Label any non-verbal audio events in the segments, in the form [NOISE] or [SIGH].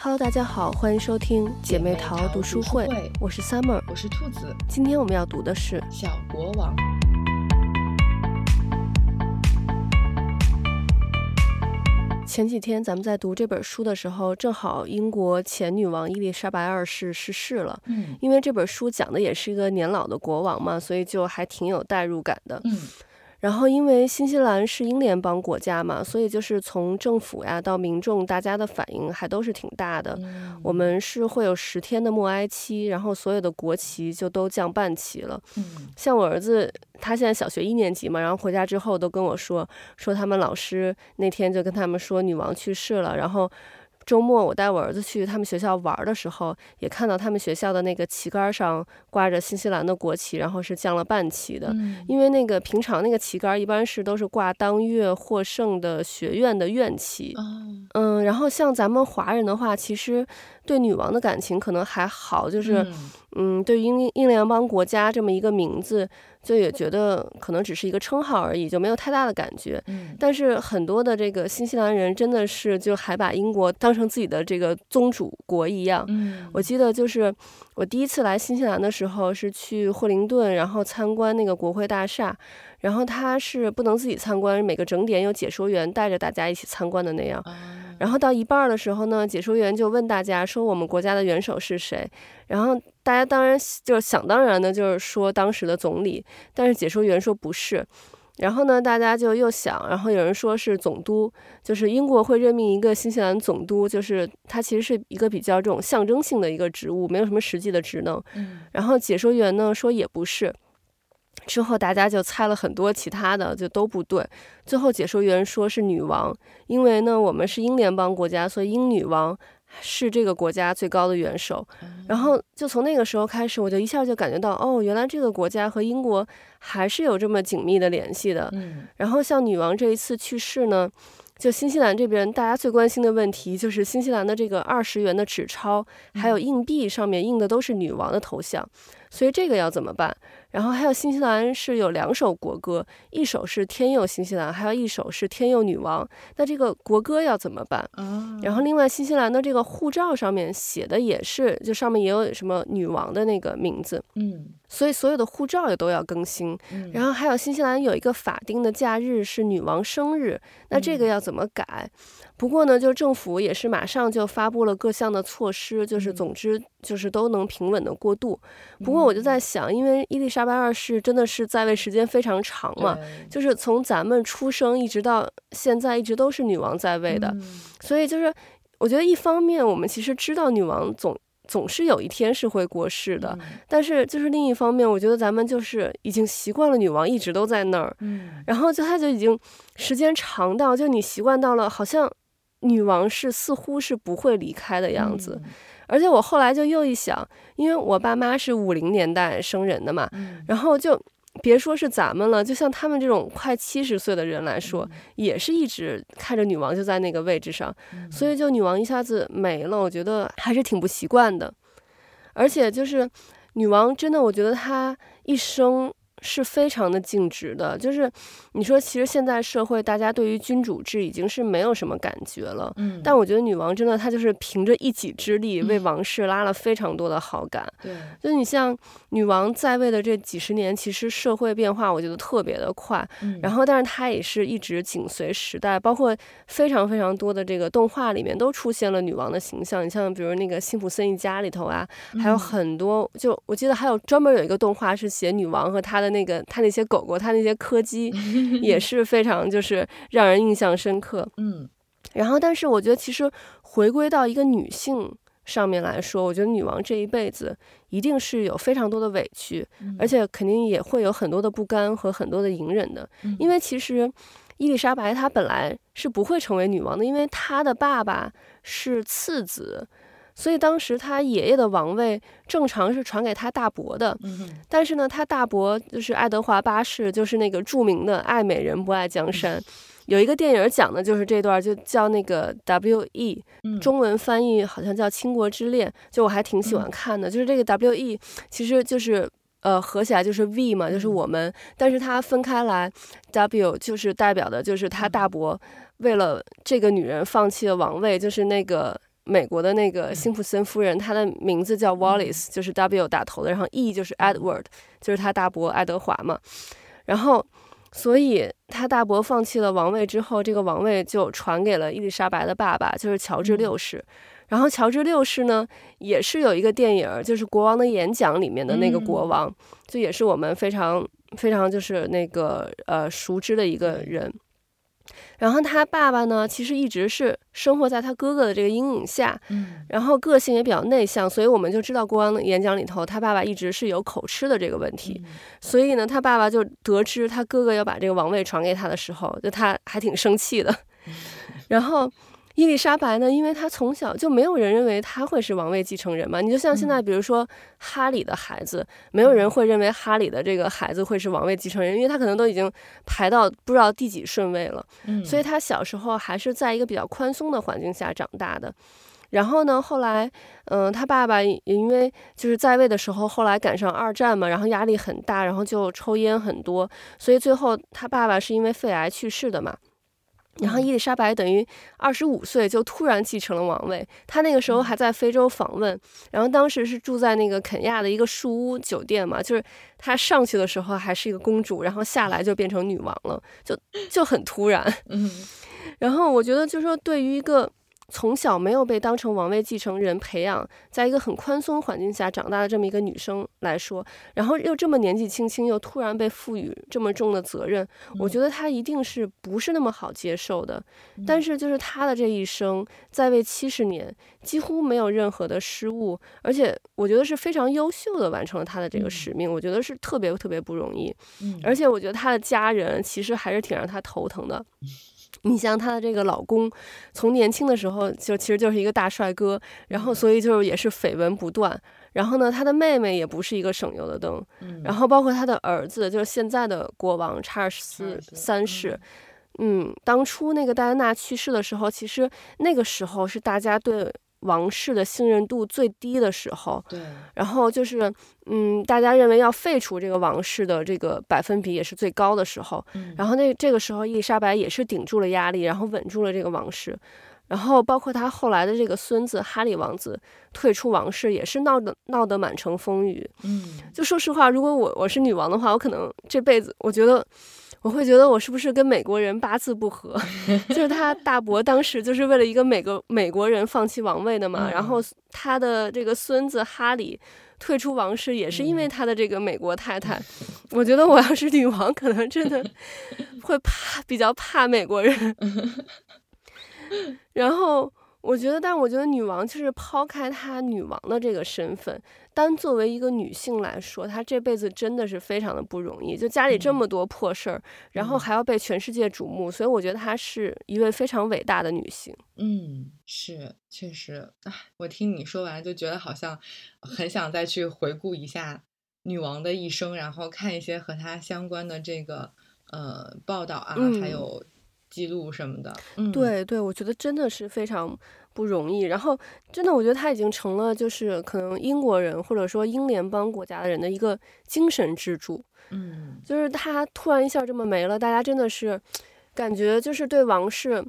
Hello，大家好，欢迎收听姐妹淘读书会，我是 Summer，我是兔子。今天我们要读的是《小国王》。前几天咱们在读这本书的时候，正好英国前女王伊丽莎白二世逝世了。嗯，因为这本书讲的也是一个年老的国王嘛，所以就还挺有代入感的。嗯。然后，因为新西兰是英联邦国家嘛，所以就是从政府呀到民众，大家的反应还都是挺大的。嗯、我们是会有十天的默哀期，然后所有的国旗就都降半旗了。嗯、像我儿子，他现在小学一年级嘛，然后回家之后都跟我说，说他们老师那天就跟他们说女王去世了，然后。周末我带我儿子去他们学校玩的时候，也看到他们学校的那个旗杆上挂着新西兰的国旗，然后是降了半旗的。嗯、因为那个平常那个旗杆一般是都是挂当月获胜的学院的院旗。哦、嗯，然后像咱们华人的话，其实对女王的感情可能还好，就是嗯，嗯，对于英英联邦国家这么一个名字。就也觉得可能只是一个称号而已，就没有太大的感觉。嗯，但是很多的这个新西兰人真的是就还把英国当成自己的这个宗主国一样。嗯，我记得就是我第一次来新西兰的时候是去霍灵顿，然后参观那个国会大厦。然后他是不能自己参观，每个整点有解说员带着大家一起参观的那样。然后到一半的时候呢，解说员就问大家说：“我们国家的元首是谁？”然后大家当然就是想当然的，就是说当时的总理。但是解说员说不是。然后呢，大家就又想，然后有人说是总督，就是英国会任命一个新西兰总督，就是他其实是一个比较这种象征性的一个职务，没有什么实际的职能。然后解说员呢说也不是。之后大家就猜了很多其他的，就都不对。最后解说员说是女王，因为呢我们是英联邦国家，所以英女王是这个国家最高的元首。然后就从那个时候开始，我就一下就感觉到，哦，原来这个国家和英国还是有这么紧密的联系的。然后像女王这一次去世呢，就新西兰这边大家最关心的问题就是新西兰的这个二十元的纸钞还有硬币上面印的都是女王的头像，所以这个要怎么办？然后还有新西兰是有两首国歌，一首是天佑新西兰，还有一首是天佑女王。那这个国歌要怎么办？然后另外新西兰的这个护照上面写的也是，就上面也有什么女王的那个名字。嗯，所以所有的护照也都要更新。然后还有新西兰有一个法定的假日是女王生日，那这个要怎么改？不过呢，就政府也是马上就发布了各项的措施，就是总之就是都能平稳的过渡。不过我就在想，因为伊丽莎白二世真的是在位时间非常长嘛，就是从咱们出生一直到现在，一直都是女王在位的，所以就是我觉得一方面我们其实知道女王总总是有一天是会过世的，但是就是另一方面，我觉得咱们就是已经习惯了女王一直都在那儿，然后就她就已经时间长到就你习惯到了好像。女王是似乎是不会离开的样子，嗯、而且我后来就又一想，因为我爸妈是五零年代生人的嘛，嗯、然后就别说是咱们了，就像他们这种快七十岁的人来说，嗯、也是一直看着女王就在那个位置上，嗯、所以。就女王一下子没了，我觉得还是挺不习惯的，而且就是女王真的，我觉得她一生。是非常的尽职的，就是你说，其实现在社会大家对于君主制已经是没有什么感觉了，嗯，但我觉得女王真的她就是凭着一己之力为王室拉了非常多的好感，对，就你像女王在位的这几十年，其实社会变化我觉得特别的快，嗯，然后但是她也是一直紧随时代，包括非常非常多的这个动画里面都出现了女王的形象，你像比如那个《辛普森一家》里头啊，还有很多，就我记得还有专门有一个动画是写女王和她的。那个他那些狗狗，他那些柯基 [LAUGHS] 也是非常就是让人印象深刻。嗯，然后但是我觉得其实回归到一个女性上面来说，我觉得女王这一辈子一定是有非常多的委屈，而且肯定也会有很多的不甘和很多的隐忍的。因为其实伊丽莎白她本来是不会成为女王的，因为她的爸爸是次子。所以当时他爷爷的王位正常是传给他大伯的，但是呢，他大伯就是爱德华八世，就是那个著名的爱美人不爱江山。有一个电影讲的就是这段，就叫那个 W.E.，中文翻译好像叫《倾国之恋》，就我还挺喜欢看的。就是这个 W.E. 其实就是呃合起来就是 V 嘛，就是我们，但是它分开来 W 就是代表的就是他大伯为了这个女人放弃了王位，就是那个。美国的那个辛普森夫人，她的名字叫 Wallace，就是 W 打头的，然后 E 就是 Edward，就是他大伯爱德华嘛。然后，所以他大伯放弃了王位之后，这个王位就传给了伊丽莎白的爸爸，就是乔治六世。然后乔治六世呢，也是有一个电影，就是《国王的演讲》里面的那个国王，就也是我们非常非常就是那个呃熟知的一个人。然后他爸爸呢，其实一直是生活在他哥哥的这个阴影下，嗯，然后个性也比较内向，所以我们就知道国王的演讲里头，他爸爸一直是有口吃的这个问题，所以呢，他爸爸就得知他哥哥要把这个王位传给他的时候，就他还挺生气的，[LAUGHS] 然后。伊丽莎白呢，因为她从小就没有人认为她会是王位继承人嘛。你就像现在，比如说哈里的孩子，没有人会认为哈里的这个孩子会是王位继承人，因为他可能都已经排到不知道第几顺位了。所以他小时候还是在一个比较宽松的环境下长大的。然后呢，后来，嗯，他爸爸也因为就是在位的时候，后来赶上二战嘛，然后压力很大，然后就抽烟很多，所以最后他爸爸是因为肺癌去世的嘛。然后伊丽莎白等于二十五岁就突然继承了王位，她那个时候还在非洲访问，然后当时是住在那个肯亚的一个树屋酒店嘛，就是她上去的时候还是一个公主，然后下来就变成女王了，就就很突然。[LAUGHS] 然后我觉得就是说对于一个。从小没有被当成王位继承人培养，在一个很宽松环境下长大的这么一个女生来说，然后又这么年纪轻轻，又突然被赋予这么重的责任，我觉得她一定是不是那么好接受的。但是就是她的这一生在位七十年，几乎没有任何的失误，而且我觉得是非常优秀的完成了她的这个使命，我觉得是特别特别不容易。而且我觉得她的家人其实还是挺让她头疼的。[LAUGHS] 你像她的这个老公，从年轻的时候就其实就是一个大帅哥，然后所以就是也是绯闻不断。然后呢，她的妹妹也不是一个省油的灯。然后包括她的儿子，就是现在的国王查尔斯三世。嗯，当初那个戴安娜去世的时候，其实那个时候是大家对。王室的信任度最低的时候，对，然后就是，嗯，大家认为要废除这个王室的这个百分比也是最高的时候，嗯，然后那这个时候伊丽莎白也是顶住了压力，然后稳住了这个王室，然后包括他后来的这个孙子哈里王子退出王室也是闹得闹得满城风雨，嗯，就说实话，如果我我是女王的话，我可能这辈子我觉得。我会觉得我是不是跟美国人八字不合？[LAUGHS] 就是他大伯当时就是为了一个美国美国人放弃王位的嘛，然后他的这个孙子哈里退出王室也是因为他的这个美国太太。我觉得我要是女王，可能真的 [LAUGHS] 会怕，比较怕美国人。[LAUGHS] 然后。我觉得，但是我觉得女王就是抛开她女王的这个身份，单作为一个女性来说，她这辈子真的是非常的不容易。就家里这么多破事儿，然后还要被全世界瞩目，所以我觉得她是一位非常伟大的女性。嗯，是，确实。哎，我听你说完就觉得好像很想再去回顾一下女王的一生，然后看一些和她相关的这个呃报道啊，嗯、还有。记录什么的，嗯，对对，我觉得真的是非常不容易。然后，真的，我觉得他已经成了，就是可能英国人或者说英联邦国家的人的一个精神支柱。嗯，就是他突然一下这么没了，大家真的是感觉就是对王室。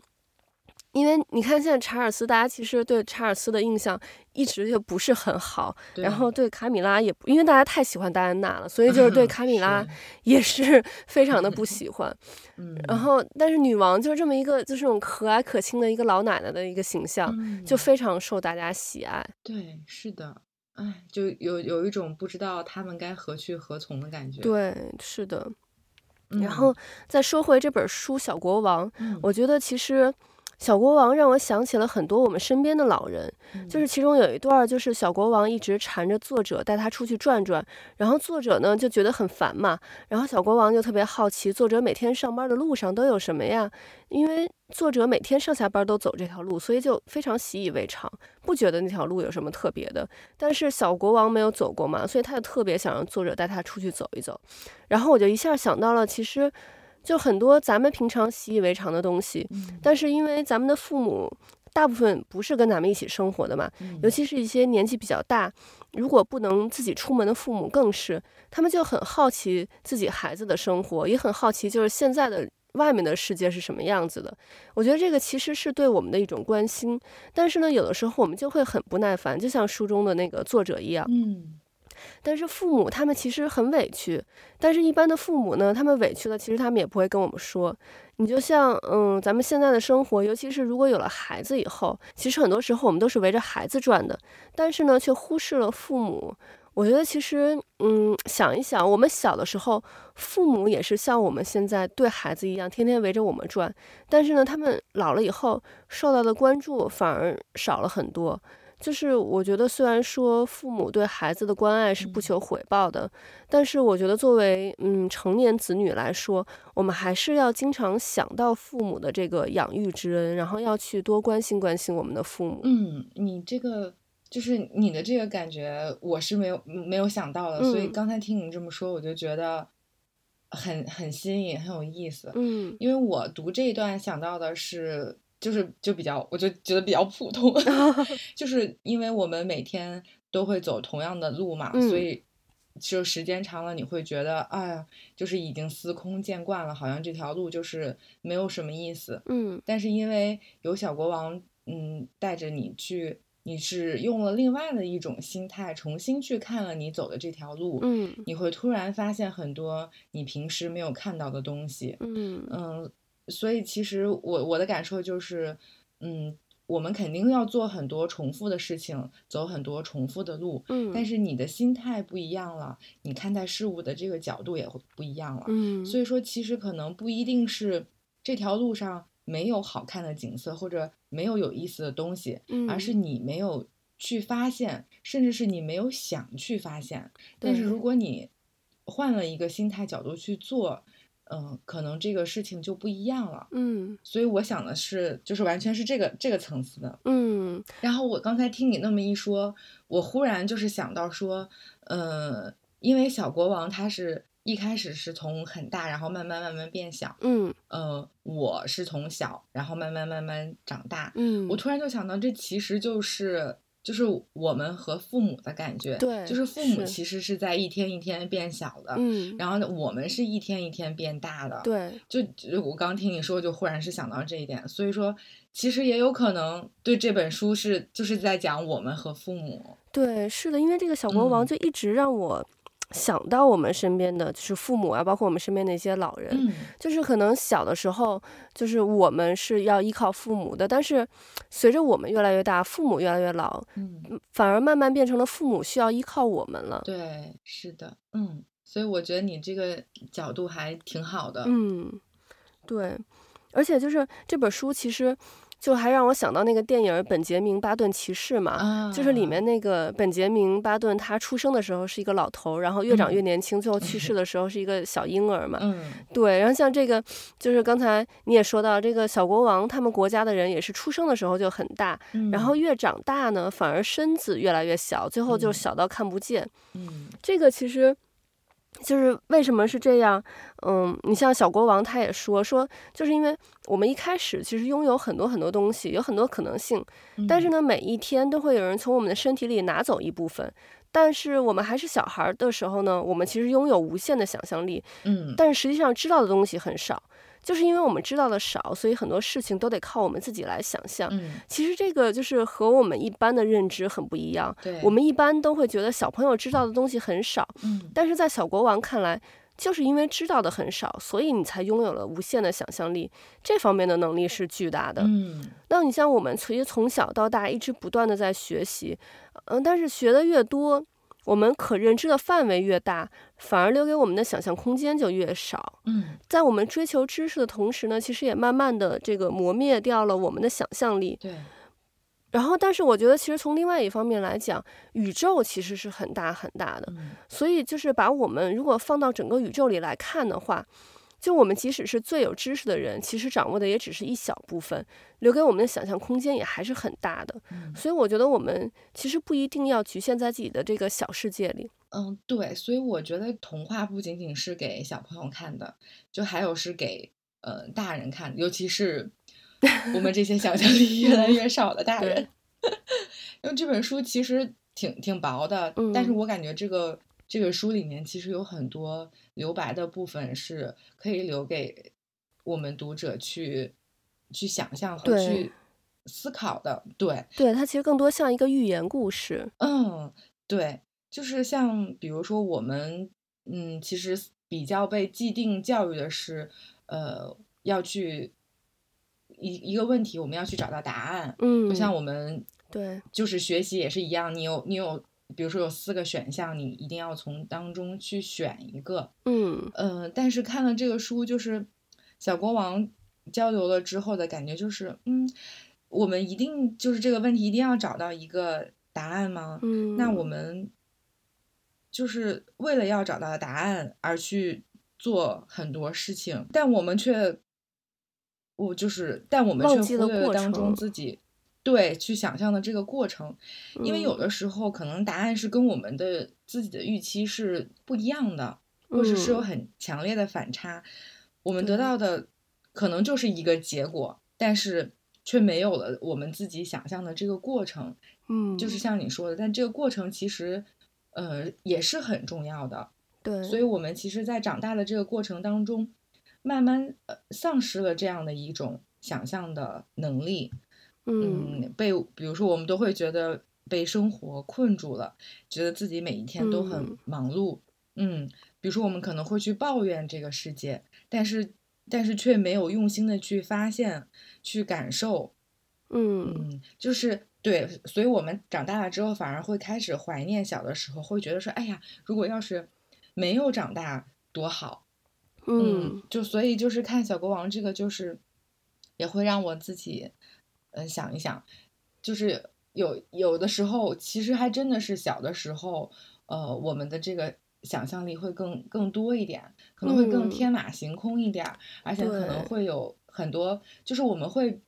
因为你看，现在查尔斯，大家其实对查尔斯的印象一直就不是很好，然后对卡米拉也不，因为大家太喜欢戴安娜了，所以就是对 [LAUGHS] 卡米拉也是 [LAUGHS] 非常的不喜欢。[LAUGHS] 嗯，然后但是女王就是这么一个就是这种和蔼可亲的一个老奶奶的一个形象，就非常受大家喜爱。对，是的，哎，就有有一种不知道他们该何去何从的感觉。对，是的。然后再说回这本书《小国王》，我觉得其实。小国王让我想起了很多我们身边的老人，就是其中有一段，就是小国王一直缠着作者带他出去转转，然后作者呢就觉得很烦嘛，然后小国王就特别好奇作者每天上班的路上都有什么呀？因为作者每天上下班都走这条路，所以就非常习以为常，不觉得那条路有什么特别的。但是小国王没有走过嘛，所以他就特别想让作者带他出去走一走。然后我就一下想到了，其实。就很多咱们平常习以为常的东西，但是因为咱们的父母大部分不是跟咱们一起生活的嘛，尤其是一些年纪比较大，如果不能自己出门的父母更是，他们就很好奇自己孩子的生活，也很好奇就是现在的外面的世界是什么样子的。我觉得这个其实是对我们的一种关心，但是呢，有的时候我们就会很不耐烦，就像书中的那个作者一样。嗯。但是父母他们其实很委屈，但是一般的父母呢，他们委屈了，其实他们也不会跟我们说。你就像，嗯，咱们现在的生活，尤其是如果有了孩子以后，其实很多时候我们都是围着孩子转的，但是呢，却忽视了父母。我觉得其实，嗯，想一想，我们小的时候，父母也是像我们现在对孩子一样，天天围着我们转，但是呢，他们老了以后受到的关注反而少了很多。就是我觉得，虽然说父母对孩子的关爱是不求回报的，嗯、但是我觉得作为嗯成年子女来说，我们还是要经常想到父母的这个养育之恩，然后要去多关心关心我们的父母。嗯，你这个就是你的这个感觉，我是没有没有想到的，嗯、所以刚才听你这么说，我就觉得很很新颖，很有意思。嗯，因为我读这一段想到的是。就是就比较，我就觉得比较普通，[LAUGHS] 就是因为我们每天都会走同样的路嘛，嗯、所以就时间长了，你会觉得，哎呀，就是已经司空见惯了，好像这条路就是没有什么意思。嗯，但是因为有小国王，嗯，带着你去，你是用了另外的一种心态，重新去看了你走的这条路，嗯，你会突然发现很多你平时没有看到的东西。嗯嗯。所以其实我我的感受就是，嗯，我们肯定要做很多重复的事情，走很多重复的路，嗯，但是你的心态不一样了，你看待事物的这个角度也会不一样了，嗯，所以说其实可能不一定是这条路上没有好看的景色或者没有有意思的东西，嗯，而是你没有去发现，甚至是你没有想去发现，但是如果你换了一个心态角度去做。嗯，可能这个事情就不一样了。嗯，所以我想的是，就是完全是这个这个层次的。嗯，然后我刚才听你那么一说，我忽然就是想到说，呃，因为小国王他是一开始是从很大，然后慢慢慢慢变小。嗯，呃，我是从小，然后慢慢慢慢长大。嗯，我突然就想到，这其实就是。就是我们和父母的感觉，对，就是父母其实是在一天一天变小的，嗯，然后呢，我们是一天一天变大的，对，就就我刚听你说，就忽然是想到这一点，所以说，其实也有可能对这本书是就是在讲我们和父母，对，是的，因为这个小国王就一直让我。想到我们身边的就是父母啊，包括我们身边的一些老人，嗯，就是可能小的时候，就是我们是要依靠父母的，但是随着我们越来越大，父母越来越老，嗯，反而慢慢变成了父母需要依靠我们了。对，是的，嗯，所以我觉得你这个角度还挺好的。嗯，对，而且就是这本书其实。就还让我想到那个电影《本杰明巴顿骑士》嘛，啊、就是里面那个本杰明巴顿，他出生的时候是一个老头，然后越长越年轻，嗯、最后去世的时候是一个小婴儿嘛。嗯，对。然后像这个，就是刚才你也说到，这个小国王他们国家的人也是出生的时候就很大，嗯、然后越长大呢，反而身子越来越小，最后就小到看不见。嗯，这个其实。就是为什么是这样？嗯，你像小国王，他也说说，就是因为我们一开始其实拥有很多很多东西，有很多可能性，但是呢，每一天都会有人从我们的身体里拿走一部分。但是我们还是小孩的时候呢，我们其实拥有无限的想象力，嗯，但是实际上知道的东西很少。就是因为我们知道的少，所以很多事情都得靠我们自己来想象。嗯，其实这个就是和我们一般的认知很不一样。对，我们一般都会觉得小朋友知道的东西很少。嗯，但是在小国王看来，就是因为知道的很少，所以你才拥有了无限的想象力。这方面的能力是巨大的。嗯，那你像我们其实从小到大一直不断的在学习，嗯，但是学的越多。我们可认知的范围越大，反而留给我们的想象空间就越少。嗯，在我们追求知识的同时呢，其实也慢慢的这个磨灭掉了我们的想象力。对。然后，但是我觉得，其实从另外一方面来讲，宇宙其实是很大很大的。嗯。所以，就是把我们如果放到整个宇宙里来看的话。就我们即使是最有知识的人，其实掌握的也只是一小部分，留给我们的想象空间也还是很大的。嗯，所以我觉得我们其实不一定要局限在自己的这个小世界里。嗯，对，所以我觉得童话不仅仅是给小朋友看的，就还有是给呃大人看，尤其是我们这些想象力越来越少的大人。[LAUGHS] 因为这本书其实挺挺薄的，嗯，但是我感觉这个。这个书里面其实有很多留白的部分是可以留给我们读者去去想象和去思考的。对，对，它其实更多像一个寓言故事。嗯，对，就是像比如说我们，嗯，其实比较被既定教育的是，呃，要去一一个问题，我们要去找到答案。嗯，就像我们对，就是学习也是一样，你有你有。比如说有四个选项，你一定要从当中去选一个。嗯嗯、呃，但是看了这个书，就是小国王交流了之后的感觉，就是嗯，我们一定就是这个问题一定要找到一个答案吗？嗯，那我们就是为了要找到答案而去做很多事情，但我们却，我就是，但我们却忽略了当中自己。对，去想象的这个过程，因为有的时候可能答案是跟我们的自己的预期是不一样的，或者是有很强烈的反差，我们得到的可能就是一个结果，但是却没有了我们自己想象的这个过程。嗯，就是像你说的，但这个过程其实，呃，也是很重要的。对，所以我们其实，在长大的这个过程当中，慢慢呃丧失了这样的一种想象的能力。嗯，被比如说，我们都会觉得被生活困住了，觉得自己每一天都很忙碌。嗯，嗯，比如说，我们可能会去抱怨这个世界，但是但是却没有用心的去发现、去感受。嗯，嗯，就是对，所以我们长大了之后，反而会开始怀念小的时候，会觉得说，哎呀，如果要是没有长大多好。嗯，嗯，就所以就是看小国王这个，就是也会让我自己。嗯，想一想，就是有有的时候，其实还真的是小的时候，呃，我们的这个想象力会更更多一点，可能会更天马行空一点，嗯、而且可能会有很多，就是我们会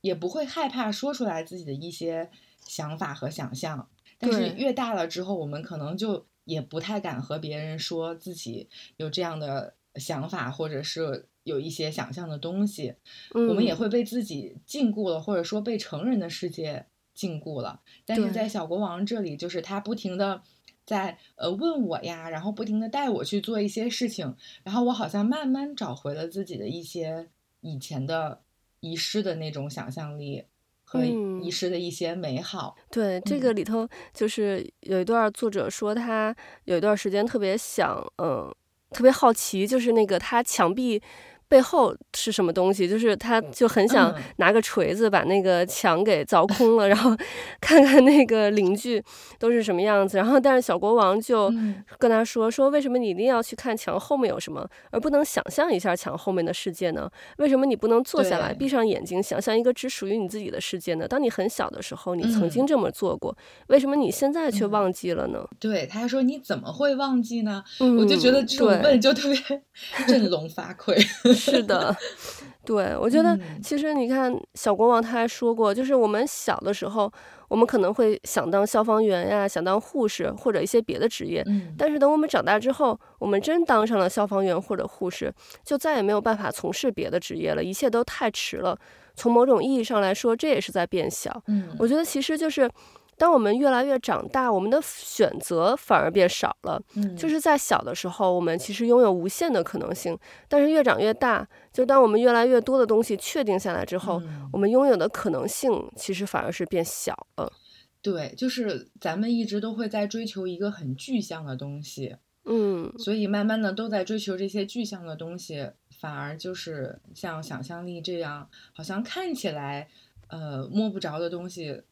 也不会害怕说出来自己的一些想法和想象，但是越大了之后，我们可能就也不太敢和别人说自己有这样的想法，或者是。有一些想象的东西，我们也会被自己禁锢了，或者说被成人的世界禁锢了。但是在小国王这里，就是他不停的在呃问我呀，然后不停的带我去做一些事情，然后我好像慢慢找回了自己的一些以前的遗失的那种想象力和遗失的一些美好。嗯、对，这个里头就是有一段作者说他有一段时间特别想，嗯，特别好奇，就是那个他墙壁。背后是什么东西？就是他就很想拿个锤子把那个墙给凿空了，嗯、[LAUGHS] 然后看看那个邻居都是什么样子。然后，但是小国王就跟他说：“说为什么你一定要去看墙后面有什么，而不能想象一下墙后面的世界呢？为什么你不能坐下来，闭上眼睛，想象一个只属于你自己的世界呢？当你很小的时候，你曾经这么做过，嗯、为什么你现在却忘记了呢？”对，他还说：“你怎么会忘记呢？”嗯、我就觉得这种问就特别 [LAUGHS] 振聋发聩。是的，[LAUGHS] 对，我觉得其实你看，小国王他还说过，就是我们小的时候，我们可能会想当消防员呀，想当护士或者一些别的职业，但是等我们长大之后，我们真当上了消防员或者护士，就再也没有办法从事别的职业了，一切都太迟了。从某种意义上来说，这也是在变小。嗯，我觉得其实就是。当我们越来越长大，我们的选择反而变少了。嗯，就是在小的时候，我们其实拥有无限的可能性，但是越长越大，就当我们越来越多的东西确定下来之后，嗯，我们拥有的可能性其实反而是变小了。对，就是咱们一直都会在追求一个很具象的东西，嗯，所以慢慢的都在追求这些具象的东西，反而就是像想象力这样，好像看起来呃摸不着的东西。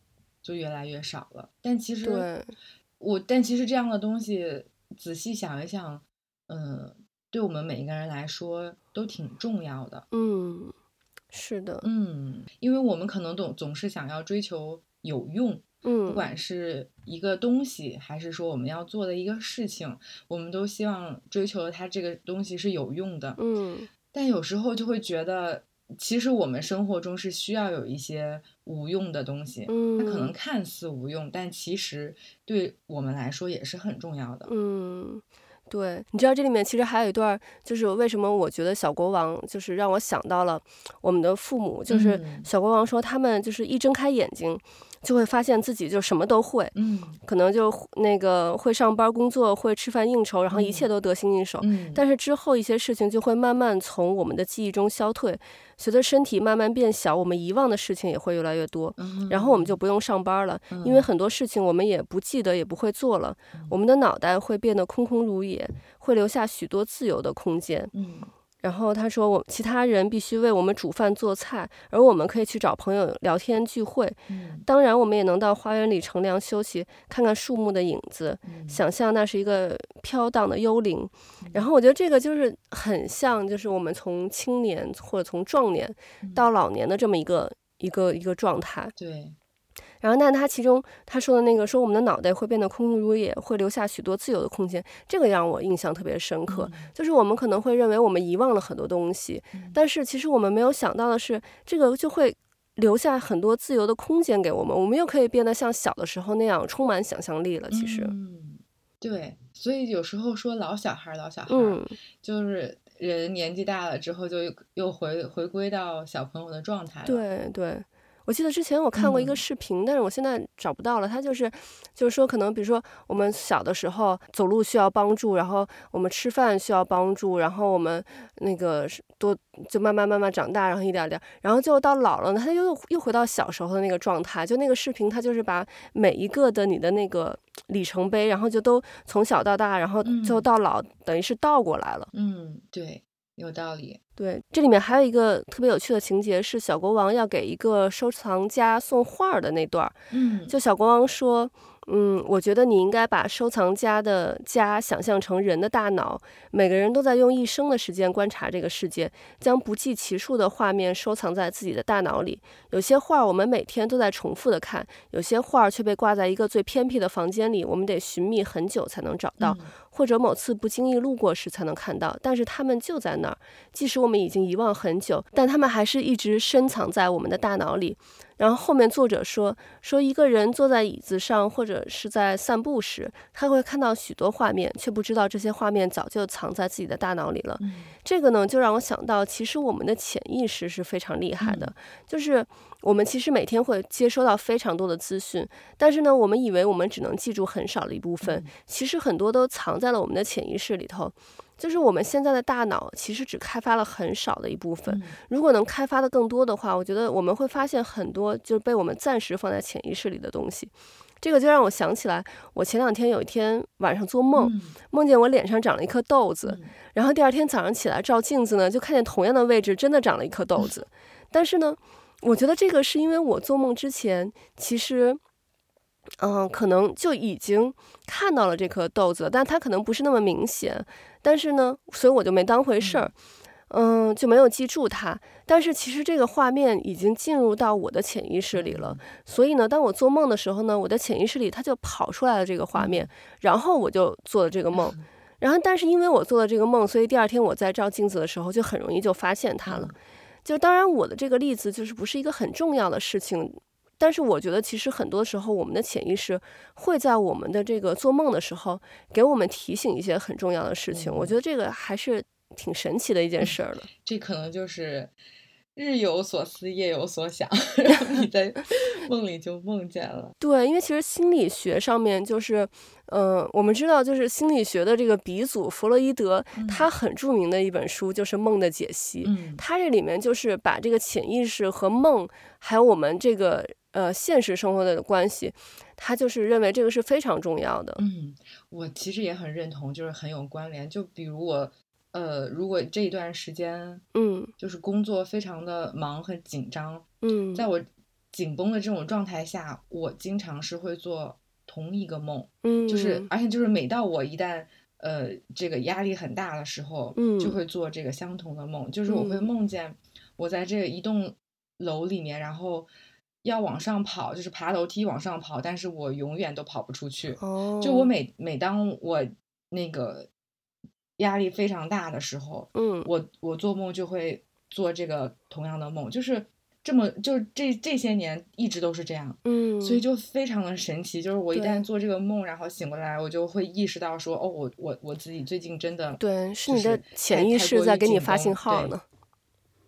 就越来越少了，但其实我，但其实这样的东西，仔细想一想，嗯，对我们每一个人来说都挺重要的。嗯，是的，嗯，因为我们可能总总是想要追求有用，嗯，不管是一个东西，还是说我们要做的一个事情，我们都希望追求它这个东西是有用的。嗯，但有时候就会觉得。其实我们生活中是需要有一些无用的东西，嗯，它可能看似无用，但其实对我们来说也是很重要的。嗯，对，你知道这里面其实还有一段，就是为什么我觉得小国王就是让我想到了我们的父母，就是小国王说他们就是一睁开眼睛，就会发现自己就什么都会，嗯，可能就那个会上班、工作、会吃饭、应酬，然后一切都得心应手。嗯，但是之后一些事情就会慢慢从我们的记忆中消退，随着身体慢慢变小，我们遗忘的事情也会越来越多。嗯，然后我们就不用上班了，因为很多事情我们也不记得，也不会做了。我们的脑袋会变得空空如也，会留下许多自由的空间。嗯。然后他说，我其他人必须为我们煮饭做菜，而我们可以去找朋友聊天聚会。嗯，当然，我们也能到花园里乘凉休息，看看树木的影子，想象那是一个飘荡的幽灵。然后我觉得这个就是很像，就是我们从青年或者从壮年到老年的这么一个一个一个状态。对。然后，但他其中他说的那个说我们的脑袋会变得空空如也，会留下许多自由的空间，这个让我印象特别深刻。嗯、就是我们可能会认为我们遗忘了很多东西，嗯、但是其实我们没有想到的是，这个就会留下很多自由的空间给我们，我们又可以变得像小的时候那样充满想象力了。其实，嗯，对，所以有时候说老小孩，老小孩，嗯，就是人年纪大了之后，就又回回归到小朋友的状态了。对对。我记得之前我看过一个视频，嗯、但是我现在找不到了。他就是，就是说，可能比如说我们小的时候走路需要帮助，然后我们吃饭需要帮助，然后我们那个多就慢慢慢慢长大，然后一点点，然后就到老了呢，他又又回到小时候的那个状态。就那个视频，他就是把每一个的你的那个里程碑，然后就都从小到大，然后就到老，嗯、等于是倒过来了。嗯，对。有道理，对，这里面还有一个特别有趣的情节是小国王要给一个收藏家送画的那段，嗯，就小国王说。嗯，我觉得你应该把收藏家的家想象成人的大脑，每个人都在用一生的时间观察这个世界，将不计其数的画面收藏在自己的大脑里。有些画我们每天都在重复的看，有些画却被挂在一个最偏僻的房间里，我们得寻觅很久才能找到，或者某次不经意路过时才能看到。但是它们就在那儿，即使我们已经遗忘很久，但它们还是一直深藏在我们的大脑里。然后后面作者说说一个人坐在椅子上或者是在散步时，他会看到许多画面，却不知道这些画面早就藏在自己的大脑里了。嗯、这个呢，就让我想到，其实我们的潜意识是非常厉害的，嗯、就是我们其实每天会接收到非常多的资讯，但是呢，我们以为我们只能记住很少的一部分，嗯、其实很多都藏在了我们的潜意识里头。就是我们现在的大脑其实只开发了很少的一部分，如果能开发的更多的话，我觉得我们会发现很多就是被我们暂时放在潜意识里的东西。这个就让我想起来，我前两天有一天晚上做梦，梦见我脸上长了一颗痘子，然后第二天早上起来照镜子呢，就看见同样的位置真的长了一颗痘子。[LAUGHS] 但是呢，我觉得这个是因为我做梦之前其实。嗯，可能就已经看到了这颗豆子，但它可能不是那么明显。但是呢，所以我就没当回事儿，嗯，就没有记住它。但是其实这个画面已经进入到我的潜意识里了。所以呢，当我做梦的时候呢，我的潜意识里它就跑出来了这个画面，然后我就做了这个梦。然后，但是因为我做了这个梦，所以第二天我在照镜子的时候就很容易就发现它了。就当然，我的这个例子就是不是一个很重要的事情。但是我觉得，其实很多时候，我们的潜意识会在我们的这个做梦的时候，给我们提醒一些很重要的事情。我觉得这个还是挺神奇的一件事儿了。这可能就是日有所思，夜有所想，[LAUGHS] 然后你在 [LAUGHS] 梦里就梦见了。对，因为其实心理学上面就是，嗯、呃，我们知道，就是心理学的这个鼻祖弗洛伊德，他很著名的一本书就是《梦的解析》。嗯，他这里面就是把这个潜意识和梦，还有我们这个。呃，现实生活的关系，他就是认为这个是非常重要的。嗯，我其实也很认同，就是很有关联。就比如我，呃，如果这一段时间，嗯，就是工作非常的忙和紧张，嗯，在我紧绷的这种状态下，我经常是会做同一个梦，嗯，就是。而且就是每到我一旦呃这个压力很大的时候，嗯，就。会做这个相同的梦，就是我会梦见我在这一栋楼里面，然后。要往上跑，就是爬楼梯往上跑，但是我永远都跑不出去。哦，就我每每当我那个压力非常大的时候，嗯，我我做梦就会做这个同样的梦，就是这么就是这这些年一直都是这样，嗯，所以就非常的神奇。就是我一旦做这个梦，然后醒过来，我就会意识到说，哦，我我我自己最近真的对，是你的潜意识在给你发信号呢。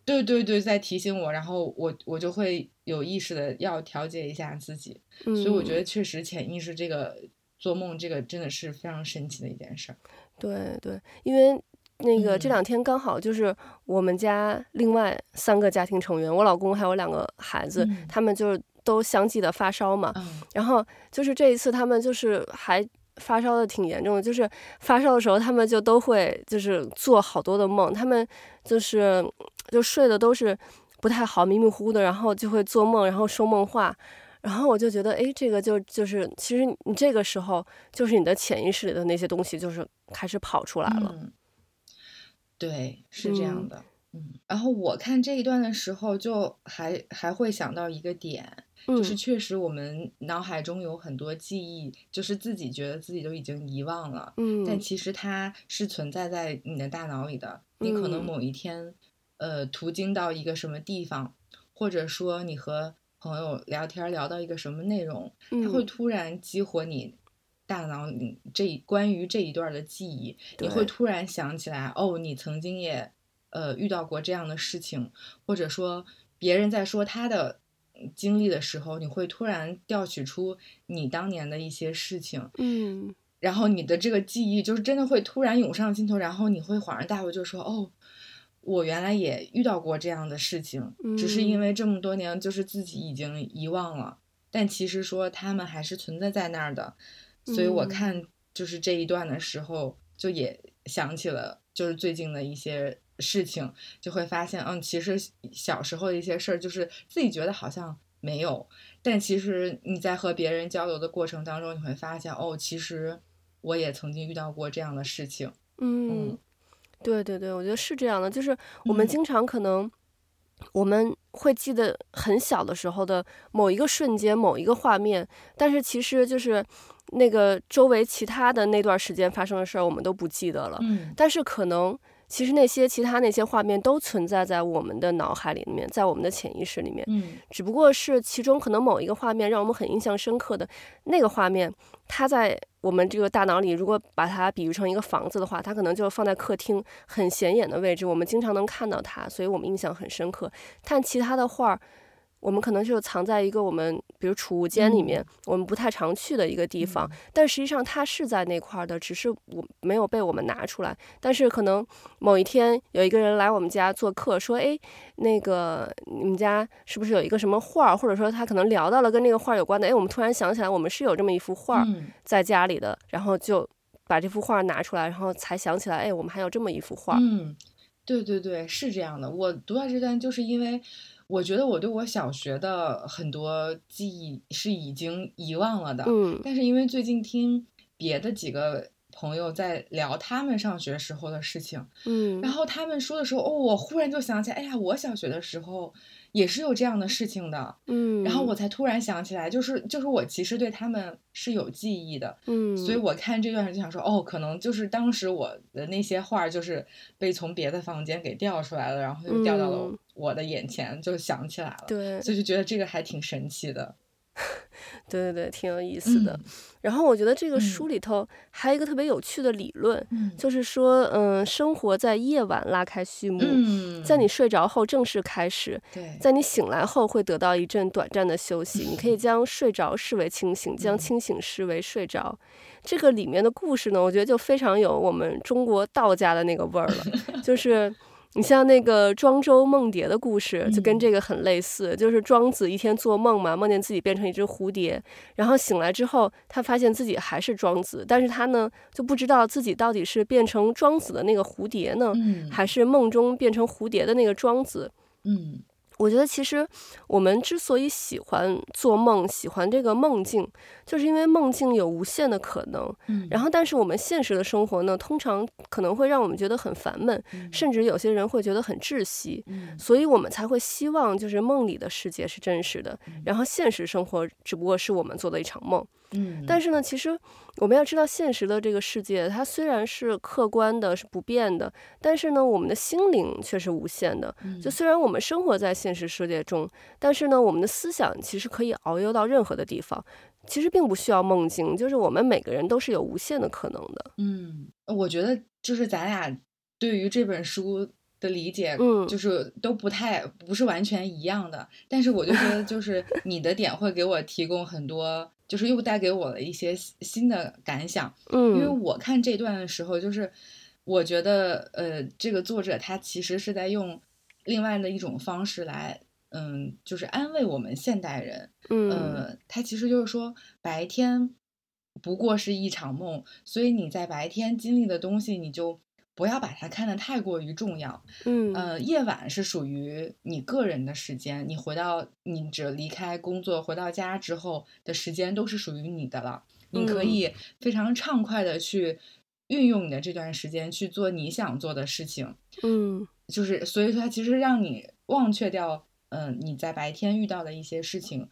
对对对，在提醒我，然后我我就会有意识的要调节一下自己。嗯，所以我觉得确实潜意识这个做梦这个真的是非常神奇的一件事儿。对对，因为那个这两天刚好就是我们家另外三个家庭成员，嗯、我老公还有两个孩子，嗯、他们就是都相继的发烧嘛。嗯、然后就是这一次他们就是还。发烧的挺严重的，就是发烧的时候，他们就都会就是做好多的梦，他们就是就睡的都是不太好，迷迷糊糊的，然后就会做梦，然后说梦话，然后我就觉得，哎，这个就就是其实你这个时候就是你的潜意识里的那些东西就是开始跑出来了。嗯，对，是这样的。嗯嗯，然后我看这一段的时候，就还还会想到一个点，嗯、就是确实我们脑海中有很多记忆，就是自己觉得自己都已经遗忘了，嗯，但其实它是存在在你的大脑里的。你可能某一天，嗯、呃，途经到一个什么地方，或者说你和朋友聊天聊到一个什么内容，嗯、它会突然激活你大脑里这关于这一段的记忆，你会突然想起来，哦，你曾经也。呃，遇到过这样的事情，或者说别人在说他的经历的时候，你会突然调取出你当年的一些事情，嗯，然后你的这个记忆就是真的会突然涌上心头，然后你会恍然大悟，就说哦，我原来也遇到过这样的事情，嗯，只是因为这么多年就是自己已经遗忘了，但其实说他们还是存在在那儿的，所以我看就是这一段的时候，就也想起了就是最近的一些。事情就会发现，嗯，其实小时候的一些事儿，就是自己觉得好像没有，但其实你在和别人交流的过程当中，你会发现，哦，其实我也曾经遇到过这样的事情。嗯，嗯对对对，我觉得是这样的，就是我们经常可能我们会记得很小的时候的某一个瞬间、某一个画面，但是其实就是那个周围其他的那段时间发生的事儿，我们都不记得了。嗯，但是可能。其实那些其他那些画面都存在在我们的脑海里面，在我们的潜意识里面。嗯，只不过是其中可能某一个画面让我们很印象深刻的那个画面，它在我们这个大脑里，如果把它比喻成一个房子的话，它可能就放在客厅很显眼的位置，我们经常能看到它，所以我们印象很深刻。但其他的画。我们可能就藏在一个我们，比如储物间里面，我们不太常去的一个地方，但实际上它是在那块的，只是我没有被我们拿出来。但是可能某一天有一个人来我们家做客，说：“哎，那个你们家是不是有一个什么画？或者说他可能聊到了跟那个画有关的。哎，我们突然想起来，我们是有这么一幅画在家里的，然后就把这幅画拿出来，然后才想起来，哎，我们还有这么一幅画。嗯，对对对，是这样的。我读到这段就是因为。我觉得我对我小学的很多记忆是已经遗忘了的，嗯，但是因为最近听别的几个朋友在聊他们上学时候的事情，嗯，然后他们说的时候，哦，我忽然就想起来，哎呀，我小学的时候。也是有这样的事情的，嗯，然后我才突然想起来，就是就是我其实对他们是有记忆的，嗯，所以我看这段时就想说，哦，可能就是当时我的那些画就是被从别的房间给调出来了，然后又调到了我的眼前，嗯、就想起来了，对，所以就觉得这个还挺神奇的。[LAUGHS] 对对对，挺有意思的。嗯、然后我觉得这个书里头还有一个特别有趣的理论，嗯、就是说，嗯，生活在夜晚拉开序幕，嗯、在你睡着后正式开始，在你醒来后会得到一阵短暂的休息。你可以将睡着视为清醒，将清醒视为睡着。这个里面的故事呢，我觉得就非常有我们中国道家的那个味儿了，[LAUGHS] 就是。你像那个庄周梦蝶的故事，就跟这个很类似，嗯、就是庄子一天做梦嘛，梦见自己变成一只蝴蝶，然后醒来之后，他发现自己还是庄子，但是他呢就不知道自己到底是变成庄子的那个蝴蝶呢，嗯、还是梦中变成蝴蝶的那个庄子。嗯。我觉得其实我们之所以喜欢做梦，喜欢这个梦境，就是因为梦境有无限的可能。嗯，然后但是我们现实的生活呢，通常可能会让我们觉得很烦闷，嗯，甚至有些人会觉得很窒息。嗯，所以我们才会希望就是梦里的世界是真实的，然后现实生活只不过是我们做的一场梦。嗯，但是呢，其实我们要知道，现实的这个世界，它虽然是客观的，是不变的，但是呢，我们的心灵却是无限的。就虽然我们生活在现实世界中，但是呢，我们的思想其实可以遨游到任何的地方，其实并不需要梦境，就是我们每个人都是有无限的可能的。嗯，我觉得就是咱俩对于这本书的理解，嗯，就是都不太不是完全一样的。但是我就觉得，就是你的点会给我提供很多，就是又带给我了一些新的感想。嗯，因为我看这段的时候，就是我觉得，呃，这个作者他其实是在用另外的一种方式来，嗯，就是安慰我们现代人。嗯，呃，他其实就是说，白天不过是一场梦，所以你在白天经历的东西，你就。不要把它看得太过于重要，嗯，呃，夜晚是属于你个人的时间，你回到你只离开工作回到家之后的时间都是属于你的了，你可以非常畅快的去运用你的这段时间去做你想做的事情，嗯，就是所以说它其实让你忘却掉，嗯、呃，你在白天遇到的一些事情。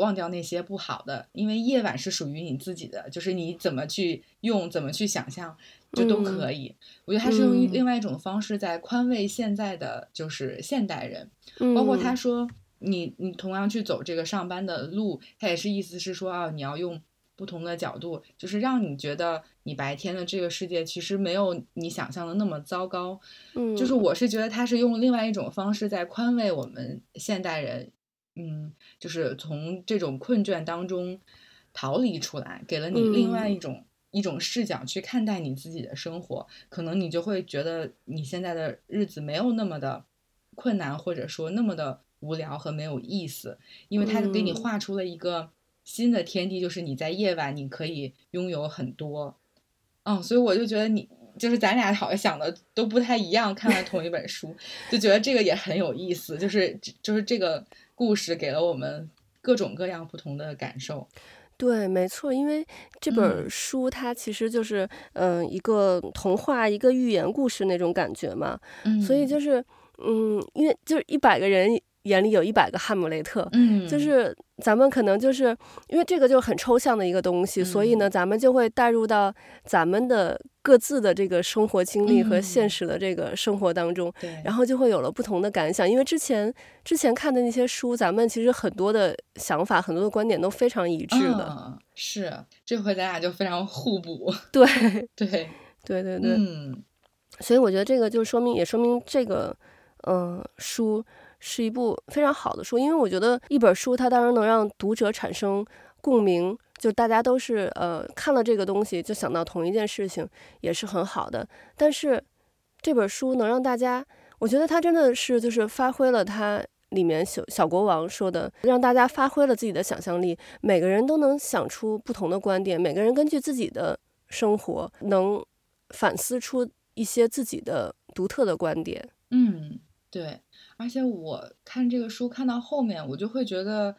忘掉那些不好的，因为夜晚是属于你自己的，就是你怎么去用，怎么去想象，就都可以。嗯、我觉得他是用另外一种方式在宽慰现在的就是现代人，嗯、包括他说你你同样去走这个上班的路，他也是意思是说啊，你要用不同的角度，就是让你觉得你白天的这个世界其实没有你想象的那么糟糕。嗯，就是我是觉得他是用另外一种方式在宽慰我们现代人。嗯，就是从这种困倦当中逃离出来，给了你另外一种、嗯、一种视角去看待你自己的生活，可能你就会觉得你现在的日子没有那么的困难，或者说那么的无聊和没有意思，因为他给你画出了一个新的天地，就是你在夜晚你可以拥有很多。嗯，所以我就觉得你就是咱俩好像想的都不太一样，看了同一本书，就觉得这个也很有意思，就是就是这个。故事给了我们各种各样不同的感受，对，没错，因为这本书它其实就是嗯、呃、一个童话，一个寓言故事那种感觉嘛，嗯，所以就是嗯，因为就是一百个人眼里有一百个哈姆雷特，嗯，就是咱们可能就是因为这个就很抽象的一个东西，嗯，所以呢，咱们就会带入到咱们的各自的这个生活经历和现实的这个生活当中，对，然后就会有了不同的感想。因为之前之前看的那些书，咱们其实很多的想法、很多的观点都非常一致的。嗯，是，这回咱俩就非常互补。[LAUGHS] 对，[LAUGHS] 对，对，对，对，嗯。所以我觉得这个就说明，也说明这个，嗯、呃，书。是一部非常好的书，因为我觉得一本书它当然能让读者产生共鸣，就大家都是呃看了这个东西就想到同一件事情，也是很好的。但是这本书能让大家，我觉得它真的是就是发挥了它里面小小国王说的，让大家发挥了自己的想象力，每个人都能想出不同的观点，每个人根据自己的生活能反思出一些自己的独特的观点。嗯，对。而且我看这个书看到后面，我就会觉得，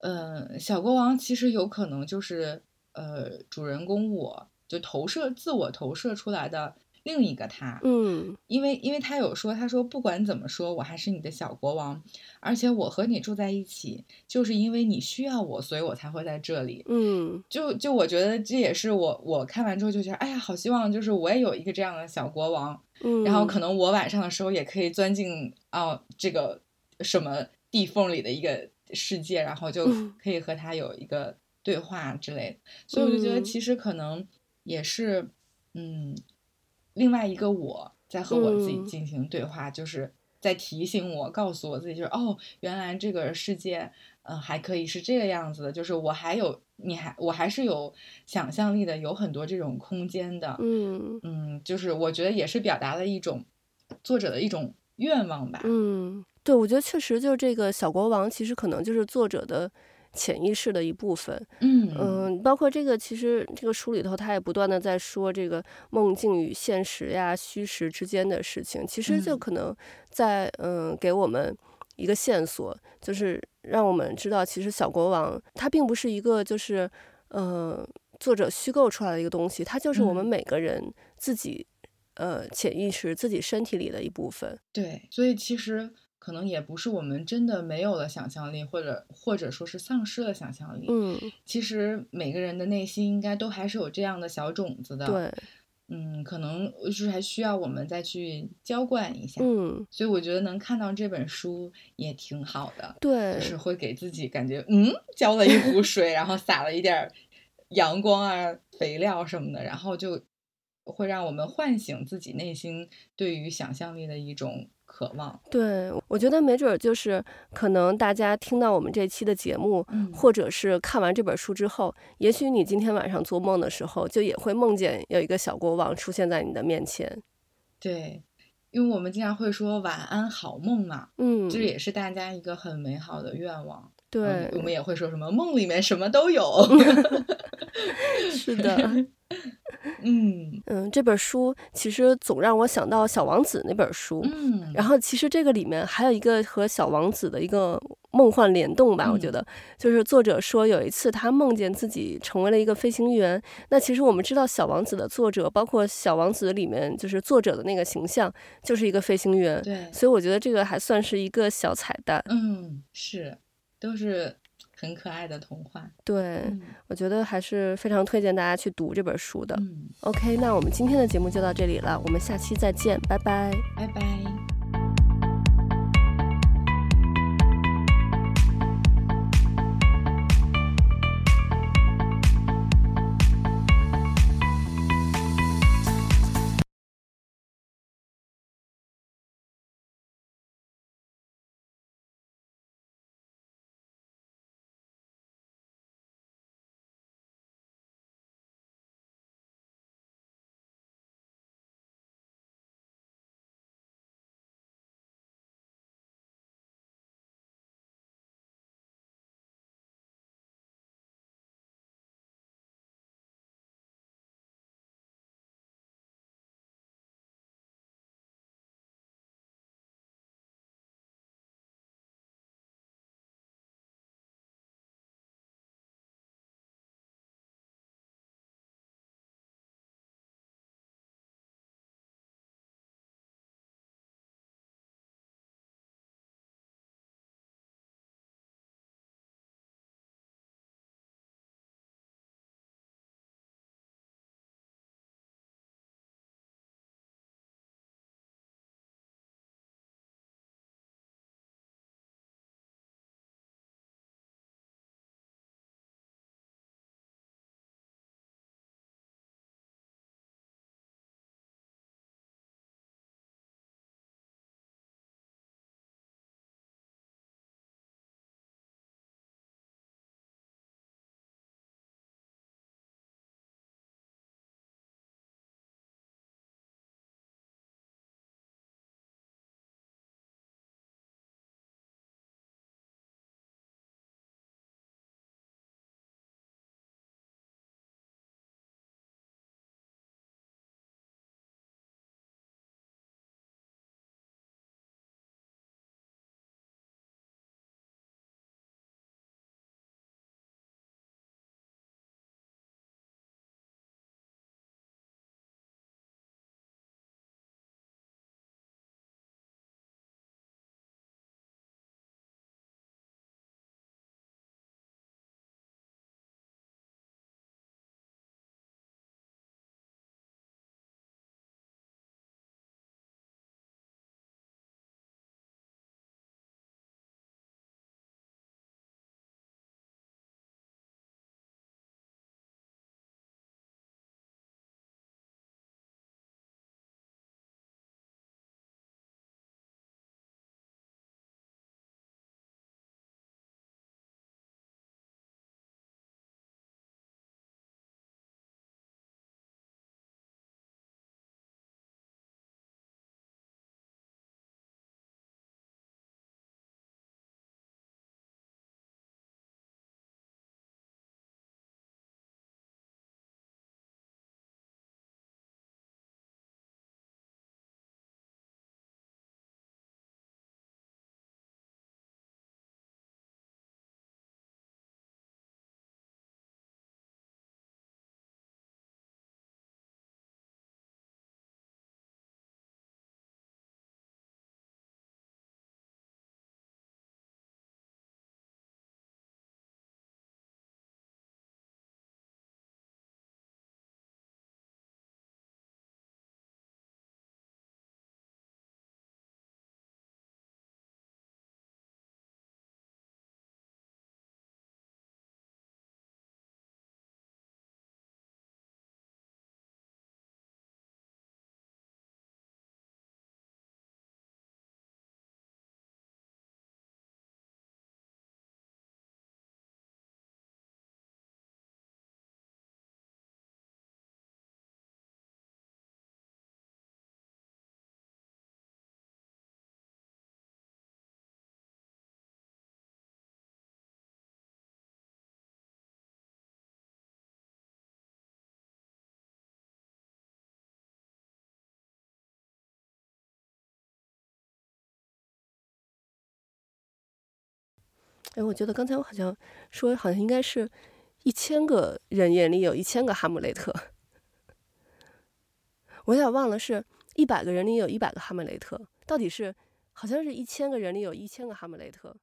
呃，小国王其实有可能就是呃，主人公我就投射自我投射出来的另一个他。嗯，因为因为他有说，他说不管怎么说，我还是你的小国王，而且我和你住在一起，就是因为你需要我，所以我才会在这里。嗯，就就我觉得这也是我我看完之后就觉得，哎呀，好希望就是我也有一个这样的小国王。嗯，然后可能我晚上的时候也可以钻进哦这个什么地缝里的一个世界，然后就可以和他有一个对话之类的。所以我就觉得其实可能也是嗯，另外一个我在和我自己进行对话，就是在提醒我，告诉我自己，就是哦，原来这个世界嗯还可以是这个样子的，就是我还有。你还我还是有想象力的，有很多这种空间的，嗯嗯，就是我觉得也是表达了一种作者的一种愿望吧。嗯，对，我觉得确实就是这个小国王，其实可能就是作者的潜意识的一部分。嗯嗯，包括这个，其实这个书里头他也不断的在说这个梦境与现实呀、虚实之间的事情，其实就可能在嗯，嗯给我们。一个线索就是让我们知道，其实小国王他并不是一个就是，呃，作者虚构出来的一个东西，它就是我们每个人自己，嗯、呃，潜意识自己身体里的一部分。对，所以其实可能也不是我们真的没有了想象力，或者或者说是丧失了想象力。嗯，其实每个人的内心应该都还是有这样的小种子的。对。嗯，可能就是还需要我们再去浇灌一下。嗯，所以我觉得能看到这本书也挺好的。对，就是会给自己感觉，嗯，浇了一壶水，然后撒了一点阳光啊、肥料什么的，然后就会让我们唤醒自己内心对于想象力的一种渴望。对，我觉得没准就是可能大家听到我们这期的节目，嗯，或者是看完这本书之后，也许你今天晚上做梦的时候，就也会梦见有一个小国王出现在你的面前。对，因为我们经常会说晚安好梦嘛，嗯，这也是大家一个很美好的愿望。对，嗯，我们也会说什么梦里面什么都有。[LAUGHS] 是的，[LAUGHS] 嗯。嗯，这本书其实总让我想到《小王子》那本书，嗯，然后其实这个里面还有一个和《小王子》的一个梦幻联动吧，我觉得，就是作者说有一次他梦见自己成为了一个飞行员，那其实我们知道《小王子》的作者，包括《小王子》里面就是作者的那个形象，就是一个飞行员，对，所以我觉得这个还算是一个小彩蛋，嗯，是。都是很可爱的童话，对、嗯，我觉得还是非常推荐大家去读这本书的。嗯，OK，那我们今天的节目就到这里了，我们下期再见，拜拜，拜拜。哎，我觉得刚才我好像说，好像应该是一千个人眼里有一千个哈姆雷特。我有点忘了，是一百个人里有一百个哈姆雷特，到底是好像是一千个人里有一千个哈姆雷特。